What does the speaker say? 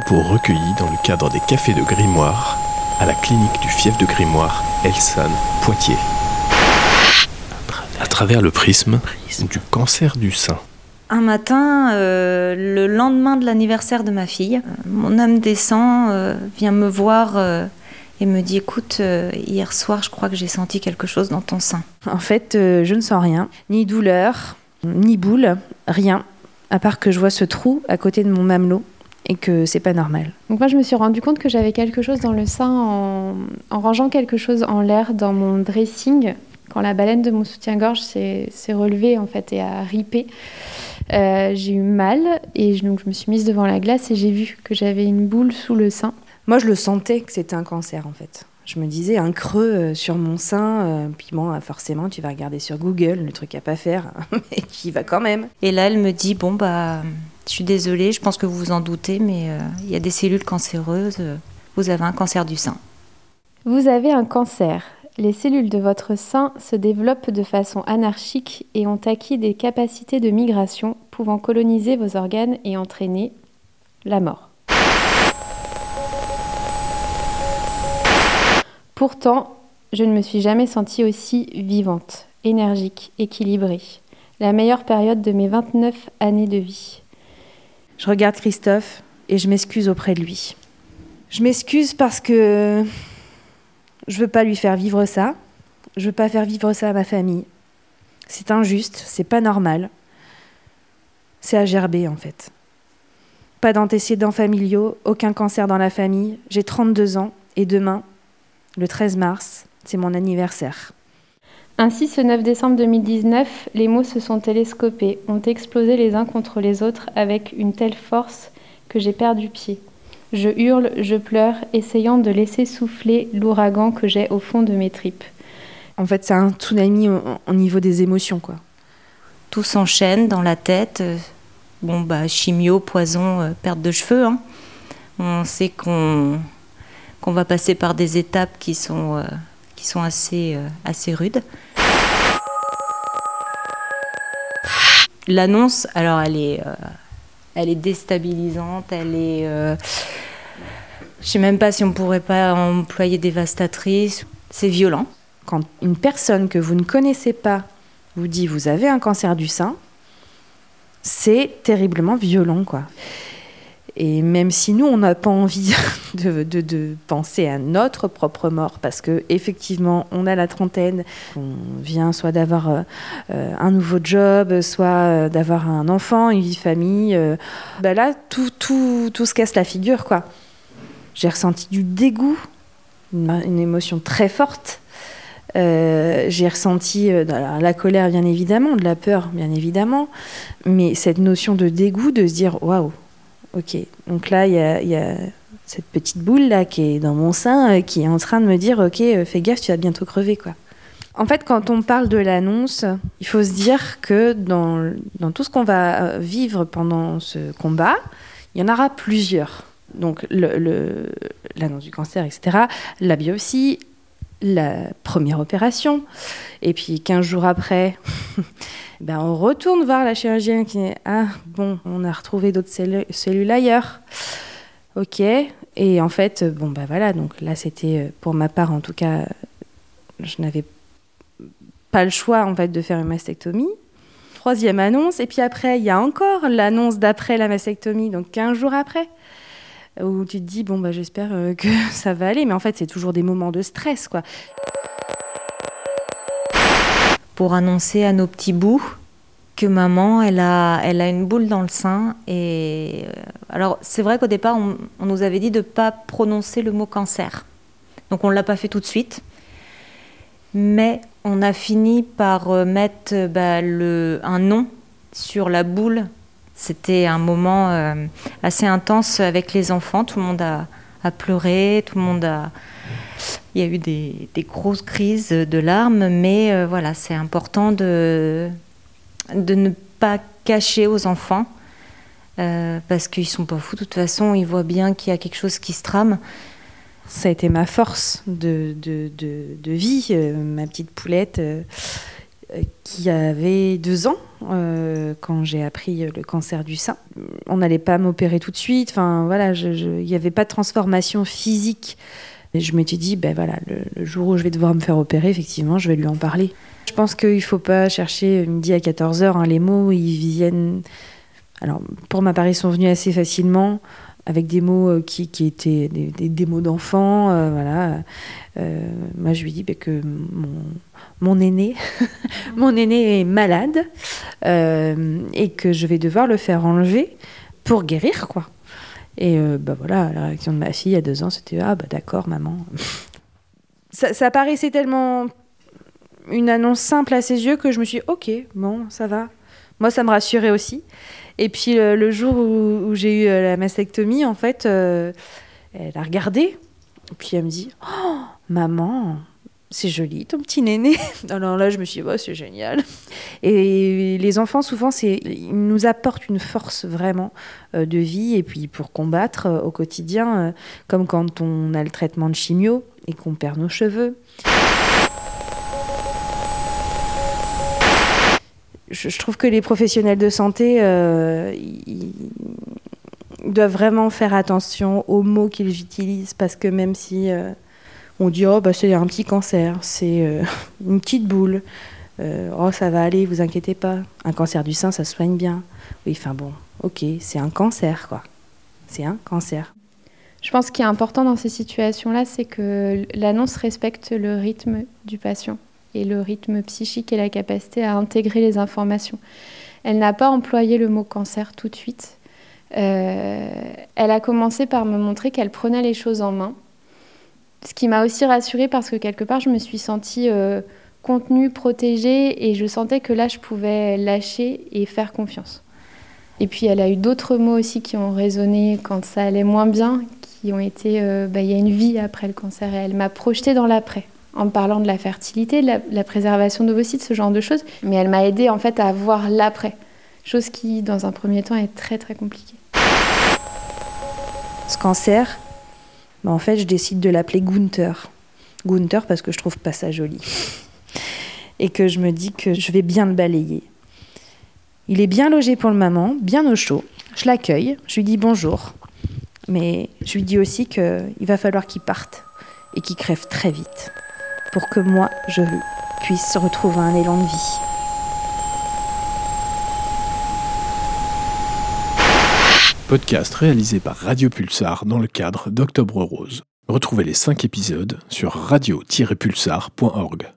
propos recueillis dans le cadre des cafés de Grimoire à la clinique du fief de Grimoire, Elson, Poitiers. À travers le prisme du cancer du sein. Un matin, euh, le lendemain de l'anniversaire de ma fille, euh, mon âme descend, euh, vient me voir et me dit écoute, hier soir, je crois que j'ai senti quelque chose dans ton sein. En fait, je ne sens rien, ni douleur, ni boule, rien, à part que je vois ce trou à côté de mon mamelot et que c'est pas normal. Donc moi je me suis rendu compte que j'avais quelque chose dans le sein en, en rangeant quelque chose en l'air dans mon dressing quand la baleine de mon soutien-gorge s'est relevée en fait et a ripé. Euh, j'ai eu mal et donc je me suis mise devant la glace et j'ai vu que j'avais une boule sous le sein. Moi je le sentais que c'était un cancer en fait. Je me disais un creux euh, sur mon sein, euh, puis bon, forcément tu vas regarder sur Google, le truc à pas faire, mais qui va quand même. Et là elle me dit bon bah je suis désolée, je pense que vous vous en doutez, mais euh, il y a des cellules cancéreuses. Vous avez un cancer du sein. Vous avez un cancer. Les cellules de votre sein se développent de façon anarchique et ont acquis des capacités de migration pouvant coloniser vos organes et entraîner la mort. Pourtant, je ne me suis jamais sentie aussi vivante, énergique, équilibrée. La meilleure période de mes 29 années de vie. Je regarde Christophe et je m'excuse auprès de lui. Je m'excuse parce que je veux pas lui faire vivre ça. Je veux pas faire vivre ça à ma famille. C'est injuste, c'est pas normal. C'est à gerber en fait. Pas d'antécédents familiaux, aucun cancer dans la famille. J'ai 32 ans et demain, le 13 mars, c'est mon anniversaire. Ainsi, ce 9 décembre 2019, les mots se sont télescopés, ont explosé les uns contre les autres avec une telle force que j'ai perdu pied. Je hurle, je pleure, essayant de laisser souffler l'ouragan que j'ai au fond de mes tripes. En fait, c'est un tsunami au, niveau des émotions, quoi. Tout s'enchaîne dans la tête. Bon, bah, chimio, poison, euh, perte de cheveux. Hein. On sait qu'on qu'on va passer par des étapes qui sont... Euh, sont assez, euh, assez rudes. L'annonce, alors elle est, euh, elle est déstabilisante, elle est... Euh, je sais même pas si on pourrait pas employer dévastatrice. C'est violent. Quand une personne que vous ne connaissez pas vous dit vous avez un cancer du sein, c'est terriblement violent, quoi. Et même si nous, on n'a pas envie de, penser à notre propre mort, parce que effectivement, on a la trentaine, on vient soit d'avoir euh, euh, un nouveau job, soit euh, d'avoir un enfant, une vie famille, bah là, tout, tout, tout, se casse la figure, quoi. J'ai ressenti du dégoût, une, émotion très forte. j'ai ressenti la colère, bien évidemment, de la peur, bien évidemment, mais cette notion de dégoût, de se dire waouh, Ok, donc là, il y a, cette petite boule là qui est dans mon sein, euh, qui est en train de me dire, ok, euh, fais gaffe, tu vas bientôt crever, quoi. En fait, quand on parle de l'annonce, il faut se dire que dans, tout ce qu'on va euh, vivre pendant ce combat, il y en aura plusieurs. Donc l'annonce du cancer, etc., la biopsie, la première opération, et puis 15 jours après, ben on retourne voir la chirurgienne qui est Ah, bon, on a retrouvé d'autres cellules ailleurs. Ok. Et en fait, bon, ben voilà, donc là, c'était euh, pour ma part, en tout cas, je n'avais pas le choix, en fait, de faire une mastectomie. Troisième annonce. Et puis après, il y a encore l'annonce d'après la mastectomie, donc 15 jours après où tu te dis bon bah j'espère euh, que ça va aller mais en fait c'est toujours des moments de stress quoi pour annoncer à nos petits bouts que maman, elle a, elle a une boule dans le sein. Et euh, alors, c'est vrai qu'au départ, on, nous avait dit de ne pas prononcer le mot cancer. Donc, on ne l'a pas fait tout de suite. Mais on a fini par euh, mettre bah, le, un nom sur la boule. C'était un moment assez intense avec les enfants. Tout le monde a, pleuré, tout le monde a, il y a eu des, grosses crises de larmes, mais euh, voilà, c'est important de, de ne pas cacher aux enfants, euh, parce qu'ils sont pas fous. De toute façon, ils voient bien qu'il y a quelque chose qui se trame. Ça a été ma force de, de, de, vie, euh, ma petite poulette qui avait deux ans quand j'ai appris le cancer du sein. on n'allait pas m'opérer tout de suite. Enfin, voilà, il n'y avait pas de transformation physique. Et je m'étais dit, ben voilà, le, jour où je vais devoir me faire opérer, effectivement, je vais lui en parler. Je pense qu'il ne faut pas chercher midi à 14h. Hein, les mots, ils viennent. Alors, pour ma part, ils sont venus assez facilement avec des mots euh, qui, étaient des, mots d'enfant. Euh, voilà. Euh, moi, je lui dis bah, que mon, mon aîné, mon aîné est malade et que je vais devoir le faire enlever pour guérir, quoi. Et bah voilà, la réaction de ma fille à deux ans, c'était ah bah d'accord, maman. ça, ça paraissait tellement une annonce simple à ses yeux que je me suis dit, ok, bon, ça va. Moi, ça me rassurait aussi. Et puis le, jour où, j'ai eu euh, la mastectomie, en fait, euh, elle a regardé. Et puis elle me dit Oh, maman, c'est joli ton petit néné. Alors là, je me suis dit, oh, c'est génial. Et les enfants, souvent, ils nous apportent une force vraiment euh, de vie et puis pour combattre au quotidien, comme quand on a le traitement de chimio et qu'on perd nos cheveux. Je, trouve que les professionnels de santé euh, doivent vraiment faire attention aux mots qu'ils utilisent parce que même si euh, on dit oh bah c'est un petit cancer, c'est euh, une petite boule, oh ça va aller, vous inquiétez pas, un cancer du sein ça se soigne bien. Oui, enfin bon, ok, c'est un cancer quoi, c'est un cancer. Je pense qu'il est important dans ces situations-là, c'est que l'annonce respecte le rythme du patient et le rythme psychique et la capacité à intégrer les informations. Elle n'a pas employé le mot cancer tout de suite. Euh, elle a commencé par me montrer qu'elle prenait les choses en main, ce qui m'a aussi rassurée parce que quelque part je me suis sentie euh, contenue, protégée et je sentais que là je pouvais lâcher et faire confiance. Et puis elle a eu d'autres mots aussi qui ont résonné quand ça allait moins bien, qui ont été euh, bah, il y a une vie après le cancer et elle m'a projetée dans l'après en parlant de la fertilité, de la, préservation d'ovocytes, ce genre de choses. Mais elle m'a aidé en fait à voir l'après, chose qui dans un premier temps est très très compliquée. Ce cancer, bah, en fait je décide de l'appeler Gunther. Gunther parce que je trouve pas ça joli. Et que je me dis que je vais bien le balayer. Il est bien logé pour le moment, bien au chaud. Je l'accueille, je lui dis bonjour. Mais je lui dis aussi qu'il va falloir qu'il parte et qu'il crève très vite pour que moi, je puisse retrouver un élan de vie. Podcast réalisé par Radio Pulsar dans le cadre d'Octobre Rose. Retrouvez les 5 épisodes sur radio-pulsar.org.